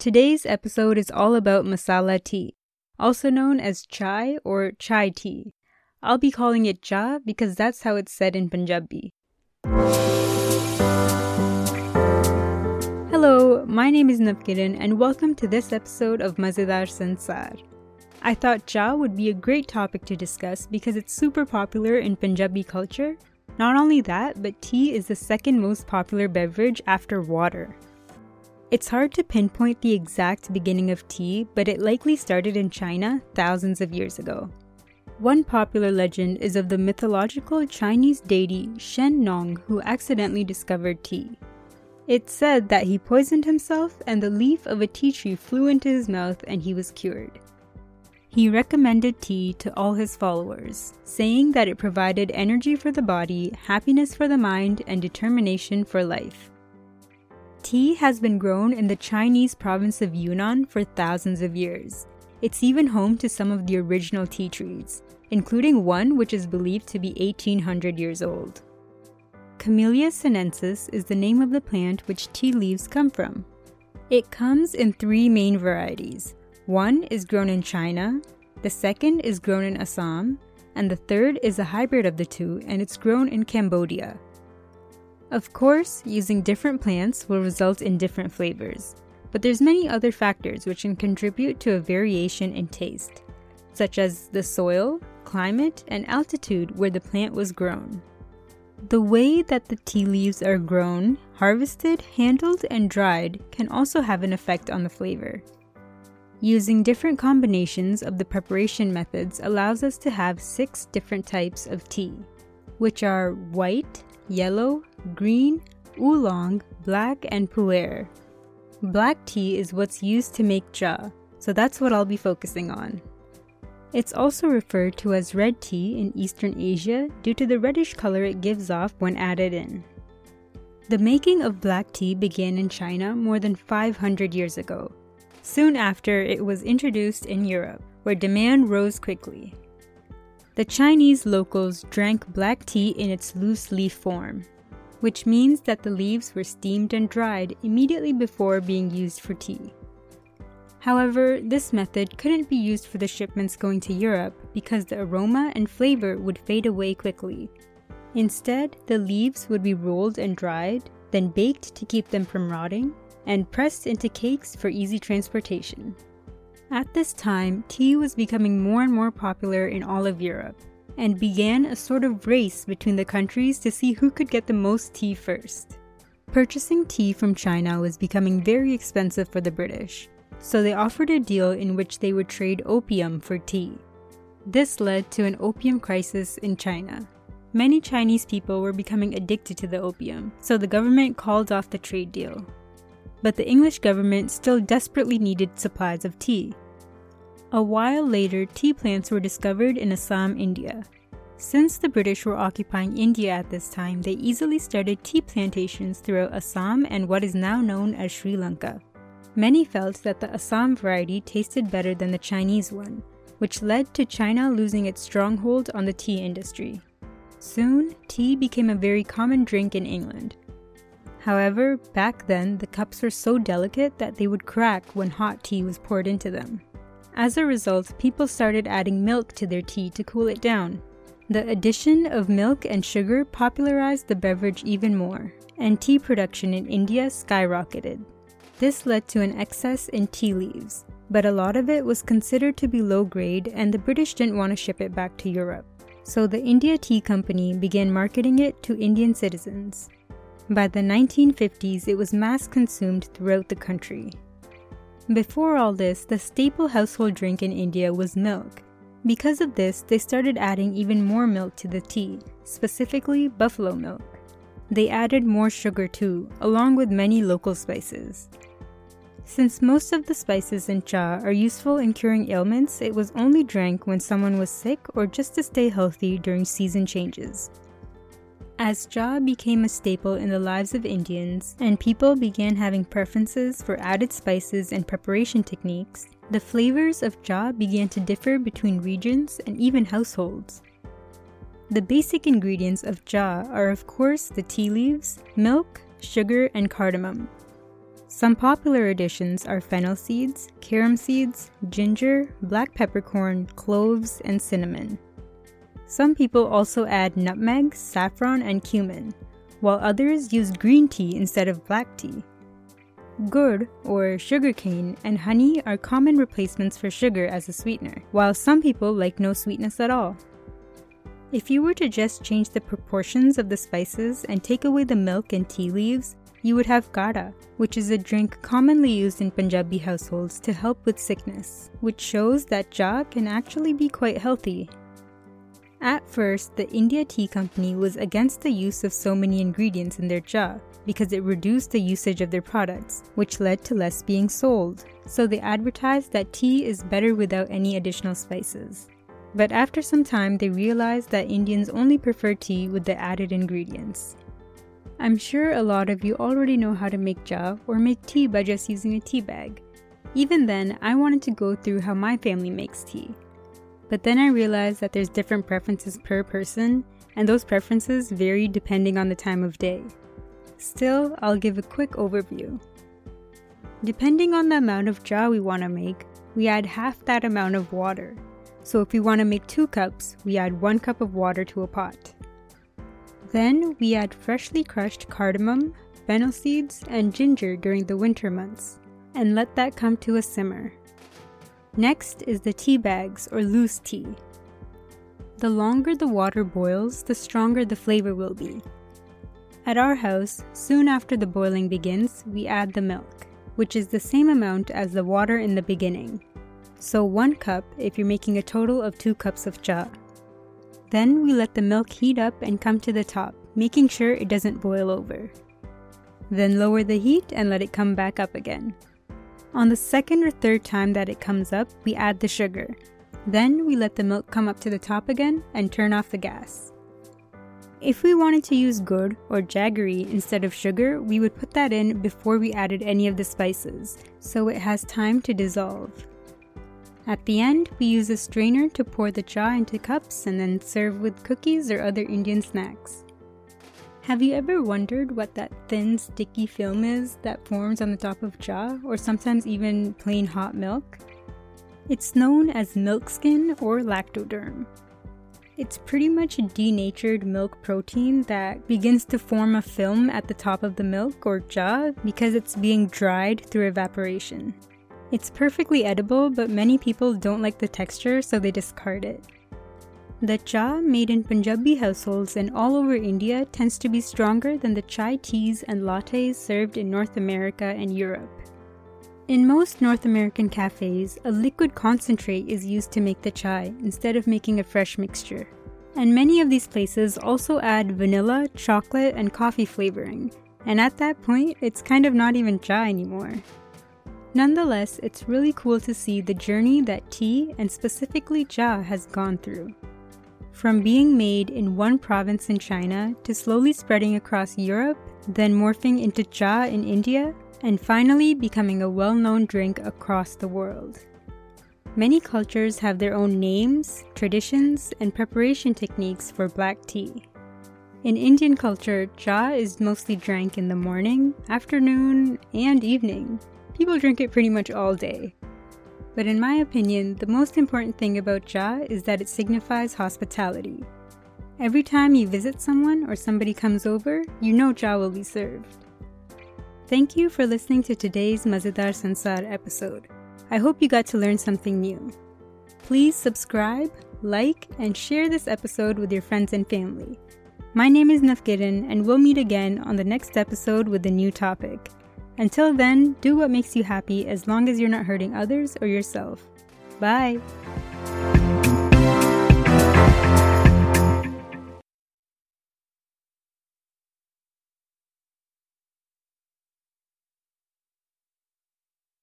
Today's episode is all about masala tea, also known as chai or chai tea. I'll be calling it cha because that's how it's said in Punjabi. Hello, my name is Navkiran and welcome to this episode of Mazedar Sansar. I thought cha would be a great topic to discuss because it's super popular in Punjabi culture. Not only that, but tea is the second most popular beverage after water. It's hard to pinpoint the exact beginning of tea, but it likely started in China thousands of years ago. One popular legend is of the mythological Chinese deity Shen Nong who accidentally discovered tea. It's said that he poisoned himself and the leaf of a tea tree flew into his mouth and he was cured. He recommended tea to all his followers, saying that it provided energy for the body, happiness for the mind, and determination for life. Tea has been grown in the Chinese province of Yunnan for thousands of years. It's even home to some of the original tea trees, including one which is believed to be 1800 years old. Camellia sinensis is the name of the plant which tea leaves come from. It comes in three main varieties. One is grown in China, the second is grown in Assam, and the third is a hybrid of the two and it's grown in Cambodia. Of course, using different plants will result in different flavors, but there's many other factors which can contribute to a variation in taste, such as the soil, climate, and altitude where the plant was grown. The way that the tea leaves are grown, harvested, handled, and dried can also have an effect on the flavor. Using different combinations of the preparation methods allows us to have six different types of tea, which are white, yellow, green, oolong, black, and pu'er. Black tea is what's used to make cha, so that's what I'll be focusing on. It's also referred to as red tea in Eastern Asia due to the reddish color it gives off when added in. The making of black tea began in China more than 500 years ago. Soon after, it was introduced in Europe, where demand rose quickly. The Chinese locals drank black tea in its loose leaf form, which means that the leaves were steamed and dried immediately before being used for tea. However, this method couldn't be used for the shipments going to Europe because the aroma and flavor would fade away quickly. Instead, the leaves would be rolled and dried, then baked to keep them from rotting, and pressed into cakes for easy transportation. At this time, tea was becoming more and more popular in all of Europe, and began a sort of race between the countries to see who could get the most tea first. Purchasing tea from China was becoming very expensive for the British, so they offered a deal in which they would trade opium for tea. This led to an opium crisis in China. Many Chinese people were becoming addicted to the opium, so the government called off the trade deal. But the English government still desperately needed supplies of tea, a while later, tea plants were discovered in Assam, India. Since the British were occupying India at this time, they easily started tea plantations throughout Assam and what is now known as Sri Lanka. Many felt that the Assam variety tasted better than the Chinese one, which led to China losing its stronghold on the tea industry. Soon, tea became a very common drink in England. However, back then, the cups were so delicate that they would crack when hot tea was poured into them. As a result, people started adding milk to their tea to cool it down. The addition of milk and sugar popularized the beverage even more, and tea production in India skyrocketed. This led to an excess in tea leaves, but a lot of it was considered to be low grade and the British didn't want to ship it back to Europe. So the India Tea Company began marketing it to Indian citizens. By the 1950s, it was mass consumed throughout the country, before all this, the staple household drink in India was milk. Because of this, they started adding even more milk to the tea, specifically buffalo milk. They added more sugar too, along with many local spices. Since most of the spices in cha are useful in curing ailments, it was only drank when someone was sick or just to stay healthy during season changes. As cha became a staple in the lives of Indians and people began having preferences for added spices and preparation techniques, the flavors of cha began to differ between regions and even households. The basic ingredients of cha are, of course, the tea leaves, milk, sugar, and cardamom. Some popular additions are fennel seeds, carom seeds, ginger, black peppercorn, cloves, and cinnamon. Some people also add nutmeg, saffron, and cumin, while others use green tea instead of black tea. Gur, or sugarcane, and honey are common replacements for sugar as a sweetener, while some people like no sweetness at all. If you were to just change the proportions of the spices and take away the milk and tea leaves, you would have kara, which is a drink commonly used in Punjabi households to help with sickness, which shows that cha can actually be quite healthy. At first, the India Tea Company was against the use of so many ingredients in their cha because it reduced the usage of their products, which led to less being sold. So they advertised that tea is better without any additional spices. But after some time, they realized that Indians only prefer tea with the added ingredients. I'm sure a lot of you already know how to make cha or make tea by just using a tea bag. Even then, I wanted to go through how my family makes tea. But then I realized that there's different preferences per person, and those preferences vary depending on the time of day. Still, I'll give a quick overview. Depending on the amount of cha we want to make, we add half that amount of water. So if we want to make 2 cups, we add 1 cup of water to a pot. Then we add freshly crushed cardamom, fennel seeds, and ginger during the winter months, and let that come to a simmer. Next is the tea bags or loose tea. The longer the water boils, the stronger the flavor will be. At our house, soon after the boiling begins, we add the milk, which is the same amount as the water in the beginning. So, one cup if you're making a total of two cups of cha. Then we let the milk heat up and come to the top, making sure it doesn't boil over. Then lower the heat and let it come back up again. On the second or third time that it comes up, we add the sugar. Then we let the milk come up to the top again and turn off the gas. If we wanted to use gur or jaggery instead of sugar, we would put that in before we added any of the spices, so it has time to dissolve. At the end, we use a strainer to pour the cha into cups and then serve with cookies or other Indian snacks. Have you ever wondered what that thin, sticky film is that forms on the top of cha, or sometimes even plain hot milk? It's known as milk skin or lactoderm. It's pretty much a denatured milk protein that begins to form a film at the top of the milk or cha because it's being dried through evaporation. It's perfectly edible, but many people don't like the texture, so they discard it. The cha made in Punjabi households and all over India tends to be stronger than the chai teas and lattes served in North America and Europe. In most North American cafes, a liquid concentrate is used to make the chai instead of making a fresh mixture. And many of these places also add vanilla, chocolate, and coffee flavoring. And at that point, it's kind of not even chai anymore. Nonetheless, it's really cool to see the journey that tea, and specifically cha, has gone through. From being made in one province in China to slowly spreading across Europe, then morphing into cha in India, and finally becoming a well known drink across the world. Many cultures have their own names, traditions, and preparation techniques for black tea. In Indian culture, cha is mostly drank in the morning, afternoon, and evening, People drink it pretty much all day. But in my opinion, the most important thing about cha is that it signifies hospitality. Every time you visit someone or somebody comes over, you know cha will be served. Thank you for listening to today's Mazedar Sansar episode. I hope you got to learn something new. Please subscribe, like, and share this episode with your friends and family. My name is Navkiran, and we'll meet again on the next episode with a new topic. Until then, do what makes you happy as long as you're not hurting others or yourself. Bye!